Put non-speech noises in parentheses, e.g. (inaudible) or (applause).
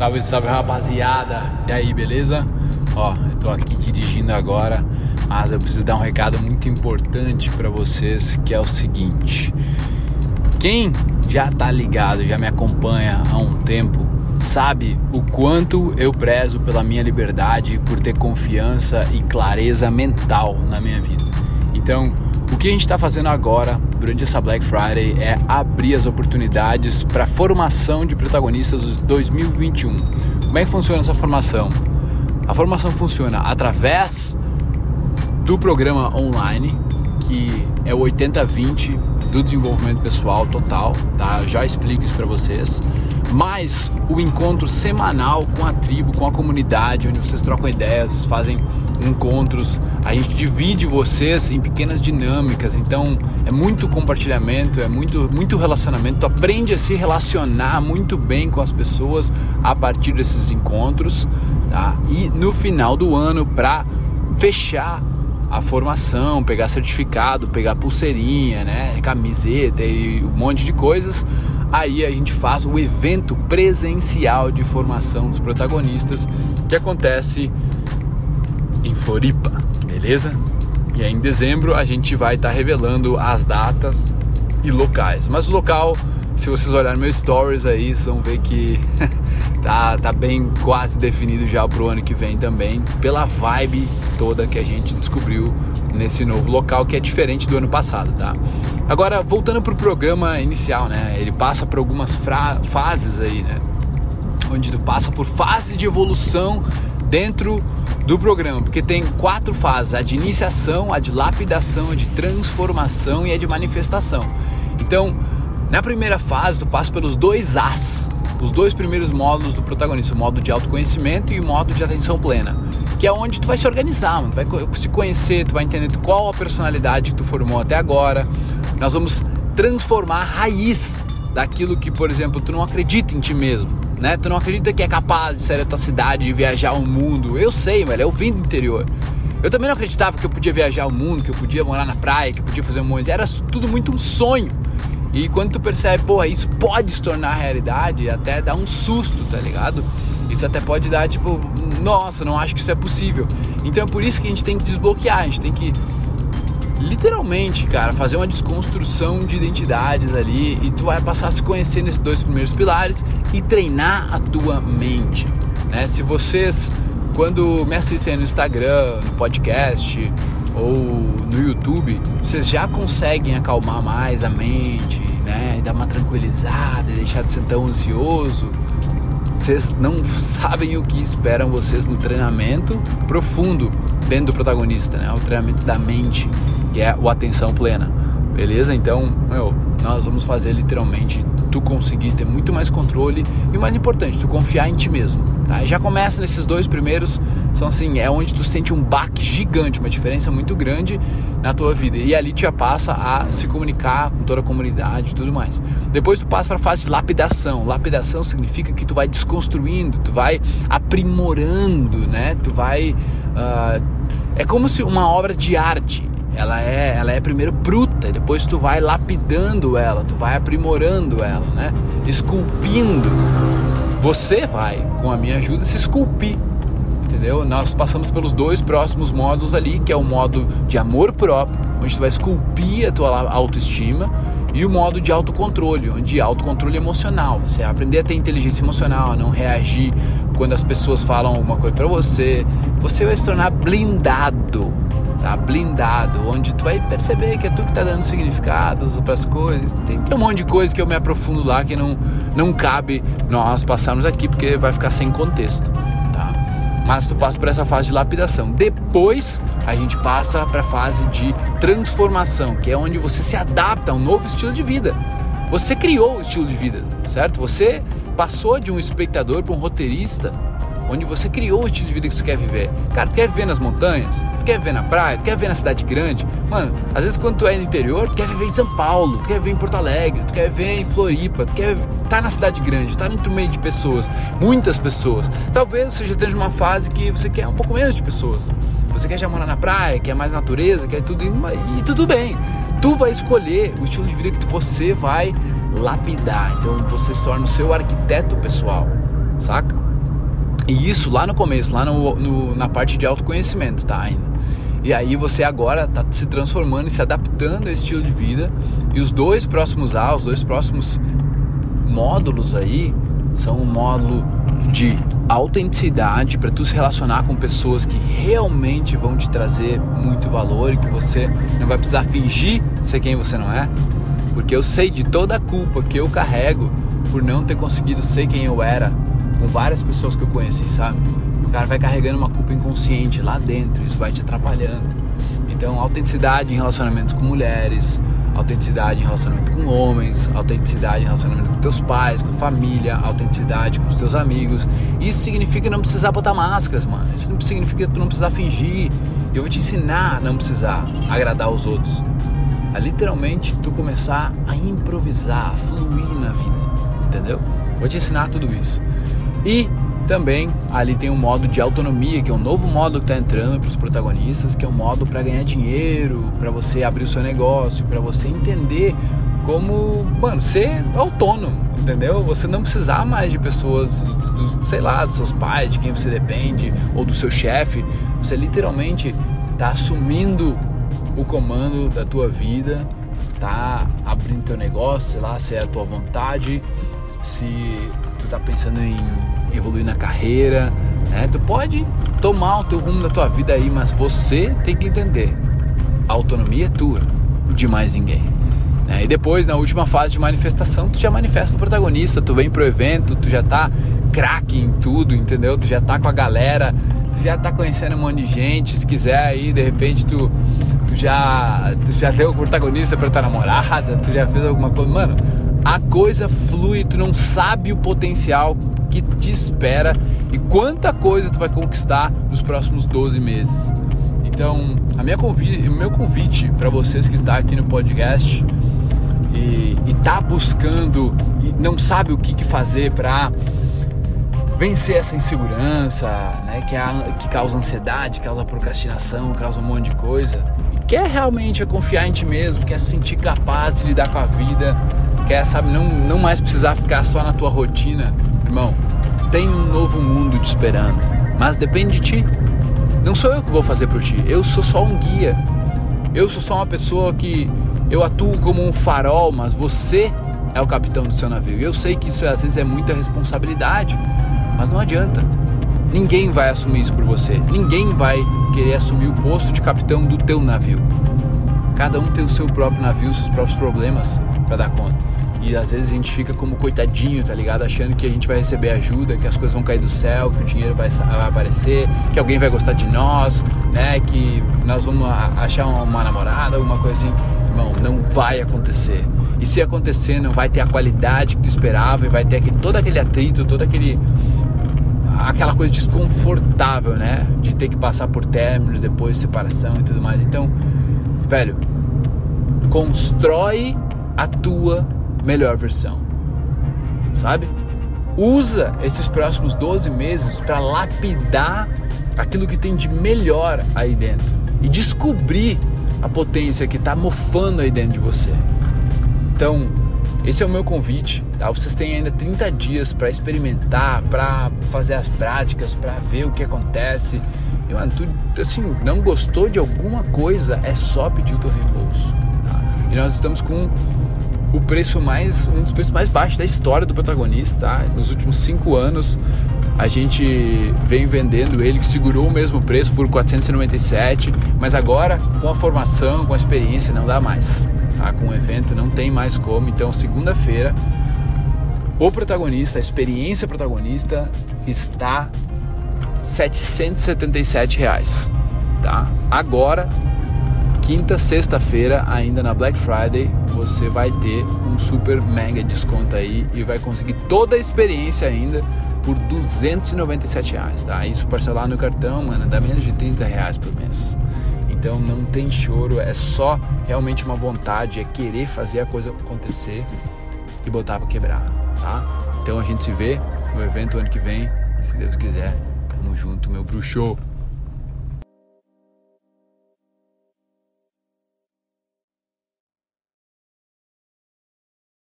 Salve, salve rapaziada! E aí, beleza? Ó, eu tô aqui dirigindo agora, mas eu preciso dar um recado muito importante para vocês, que é o seguinte: quem já tá ligado, já me acompanha há um tempo, sabe o quanto eu prezo pela minha liberdade, por ter confiança e clareza mental na minha vida. Então, o que a gente está fazendo agora, durante essa Black Friday, é abrir as oportunidades para a formação de protagonistas de 2021. Como é que funciona essa formação? A formação funciona através do programa online, que é o 80-20 do desenvolvimento pessoal total, tá? Já explico isso para vocês. Mais o encontro semanal com a tribo, com a comunidade, onde vocês trocam ideias, fazem encontros, a gente divide vocês em pequenas dinâmicas, então é muito compartilhamento, é muito, muito relacionamento, tu aprende a se relacionar muito bem com as pessoas a partir desses encontros, tá? E no final do ano, para fechar a formação, pegar certificado, pegar pulseirinha, né, camiseta e um monte de coisas, aí a gente faz o evento presencial de formação dos protagonistas que acontece em Floripa, beleza? E aí em dezembro a gente vai estar tá revelando as datas e locais. Mas o local, se vocês olharem meus stories aí, vocês vão ver que (laughs) tá, tá bem quase definido já pro ano que vem também, pela vibe toda que a gente descobriu nesse novo local que é diferente do ano passado, tá? Agora, voltando pro programa inicial, né? Ele passa por algumas fases aí, né? Onde tu passa por fases de evolução dentro do programa, porque tem quatro fases: a de iniciação, a de lapidação, a de transformação e a de manifestação. Então, na primeira fase, tu passa pelos dois As, os dois primeiros módulos do protagonista, o modo de autoconhecimento e o modo de atenção plena, que é onde tu vai se organizar, tu vai se conhecer, tu vai entender qual a personalidade que tu formou até agora. Nós vamos transformar a raiz daquilo que, por exemplo, tu não acredita em ti mesmo né? Tu não acredita que é capaz de sair da tua cidade e viajar o mundo. Eu sei, velho, eu vim do interior. Eu também não acreditava que eu podia viajar o mundo, que eu podia morar na praia, que eu podia fazer um monte. Era tudo muito um sonho. E quando tu percebe, pô, isso pode se tornar realidade, até dá um susto, tá ligado? Isso até pode dar tipo, nossa, não acho que isso é possível. Então é por isso que a gente tem que desbloquear, a gente tem que literalmente, cara, fazer uma desconstrução de identidades ali e tu vai passar a se conhecer nesses dois primeiros pilares e treinar a tua mente, né? Se vocês quando me assistem no Instagram, no podcast ou no YouTube, vocês já conseguem acalmar mais a mente, né? Dar uma tranquilizada, deixar de ser tão ansioso. Vocês não (laughs) sabem o que esperam vocês no treinamento profundo dentro do protagonista, né? O treinamento da mente que é o atenção plena. Beleza? Então, meu, nós vamos fazer literalmente tu conseguir ter muito mais controle e o mais importante, tu confiar em ti mesmo. Tá? Já começa nesses dois primeiros, são assim, é onde tu sente um baque gigante, uma diferença muito grande na tua vida. E ali tu já passa a se comunicar com toda a comunidade e tudo mais. Depois tu passa para a fase de lapidação. Lapidação significa que tu vai desconstruindo, tu vai aprimorando, né? Tu vai uh, é como se uma obra de arte ela é, ela é primeiro bruta e depois tu vai lapidando ela, tu vai aprimorando ela, né? Esculpindo. Você vai, com a minha ajuda, se esculpir. Entendeu? Nós passamos pelos dois próximos módulos ali, que é o modo de amor próprio, onde tu vai esculpir a tua autoestima, e o modo de autocontrole, onde autocontrole emocional, você aprender a ter inteligência emocional, a não reagir quando as pessoas falam alguma coisa para você, você vai se tornar blindado tá blindado, onde tu vai perceber que é tu que tá dando significados para as coisas. Tem, tem um monte de coisa que eu me aprofundo lá que não, não cabe nós passarmos aqui porque vai ficar sem contexto, tá? Mas tu passa por essa fase de lapidação. Depois a gente passa para a fase de transformação, que é onde você se adapta a um novo estilo de vida. Você criou o estilo de vida, certo? Você passou de um espectador para um roteirista onde você criou o estilo de vida que você quer viver. Cara, tu quer viver nas montanhas? Tu quer viver na praia? Tu quer viver na cidade grande? Mano, às vezes quando tu é no interior, tu quer viver em São Paulo, tu quer viver em Porto Alegre, tu quer viver em Floripa, tu quer estar tá na cidade grande, estar tá no meio de pessoas, muitas pessoas. Talvez você já esteja numa fase que você quer um pouco menos de pessoas. Você quer já morar na praia, quer mais natureza, quer tudo e tudo bem. Tu vai escolher o estilo de vida que você vai lapidar. Então você se torna o seu arquiteto pessoal, saca? E isso lá no começo, lá no, no, na parte de autoconhecimento, tá? Ainda. E aí você agora está se transformando e se adaptando a esse estilo de vida. E os dois próximos A, os dois próximos módulos aí são um módulo de autenticidade para tu se relacionar com pessoas que realmente vão te trazer muito valor e que você não vai precisar fingir ser quem você não é. Porque eu sei de toda a culpa que eu carrego por não ter conseguido ser quem eu era com várias pessoas que eu conheci, sabe? O cara vai carregando uma culpa inconsciente lá dentro, isso vai te atrapalhando. Então, autenticidade em relacionamentos com mulheres, autenticidade em relacionamento com homens, autenticidade em relacionamento com teus pais, com família, autenticidade com os teus amigos. Isso significa não precisar botar máscaras, mano. Isso não significa tu não precisar fingir. Eu vou te ensinar a não precisar agradar os outros. A literalmente tu começar a improvisar, a fluir na vida, entendeu? Vou te ensinar tudo isso. E também ali tem um modo de autonomia, que é um novo modo que está entrando para os protagonistas, que é um modo para ganhar dinheiro, para você abrir o seu negócio, para você entender como, mano, ser autônomo, entendeu? Você não precisar mais de pessoas, do, sei lá, dos seus pais, de quem você depende, ou do seu chefe. Você literalmente está assumindo o comando da tua vida, tá abrindo teu negócio, sei lá, se é a tua vontade, se tu tá pensando em evoluir na carreira, né? Tu pode tomar o teu rumo da tua vida aí, mas você tem que entender. A autonomia é tua, de mais ninguém. Né? E depois, na última fase de manifestação, tu já manifesta o protagonista, tu vem pro evento, tu já tá craque em tudo, entendeu? Tu já tá com a galera, tu já tá conhecendo um monte de gente, se quiser aí, de repente tu, tu já tu já deu o protagonista pra tua namorada, tu já fez alguma coisa, mano, a coisa flui, tu não sabe o potencial que te espera e quanta coisa tu vai conquistar nos próximos 12 meses. Então, a minha convite, o meu convite para vocês que estão aqui no podcast e, está buscando e não sabe o que, que fazer para vencer essa insegurança, né, que, é que causa ansiedade, causa procrastinação, causa um monte de coisa, e quer realmente confiar em ti mesmo, quer se sentir capaz de lidar com a vida, quer sabe não, não mais precisar ficar só na tua rotina, irmão, tem um novo mundo te esperando, mas depende de ti. Não sou eu que vou fazer por ti, eu sou só um guia. Eu sou só uma pessoa que eu atuo como um farol, mas você é o capitão do seu navio. Eu sei que isso às vezes é muita responsabilidade, mas não adianta. Ninguém vai assumir isso por você. Ninguém vai querer assumir o posto de capitão do teu navio. Cada um tem o seu próprio navio, seus próprios problemas para dar conta. E às vezes a gente fica como coitadinho, tá ligado? Achando que a gente vai receber ajuda, que as coisas vão cair do céu, que o dinheiro vai, vai aparecer, que alguém vai gostar de nós, né? Que nós vamos achar uma namorada, alguma coisa assim. Irmão, não vai acontecer. E se acontecer, não vai ter a qualidade que tu esperava e vai ter aquele, todo aquele atrito, todo aquele aquela coisa desconfortável, né? De ter que passar por términos, depois separação e tudo mais. Então, velho, constrói a tua melhor versão. Sabe? Usa esses próximos 12 meses para lapidar aquilo que tem de melhor aí dentro e descobrir a potência que está mofando aí dentro de você. Então, esse é o meu convite. Tá? Vocês têm ainda 30 dias para experimentar, para fazer as práticas, para ver o que acontece. E, mano, tu, assim, não gostou de alguma coisa, é só pedir o teu reembolso. Tá? E nós estamos com o preço mais um dos preços mais baixos da história do protagonista, tá? Nos últimos cinco anos a gente vem vendendo ele que segurou o mesmo preço por 497, mas agora com a formação, com a experiência não dá mais, tá? Com o evento não tem mais como. Então segunda-feira o protagonista, a experiência protagonista está 777 reais, tá? Agora quinta, sexta-feira, ainda na Black Friday, você vai ter um super mega desconto aí e vai conseguir toda a experiência ainda por 297 reais, tá? Isso parcelar no cartão, mano, dá menos de 30 reais por mês. Então não tem choro, é só realmente uma vontade, é querer fazer a coisa acontecer e botar para quebrar, tá? Então a gente se vê no evento ano que vem, se Deus quiser. Tamo junto, meu bruxo.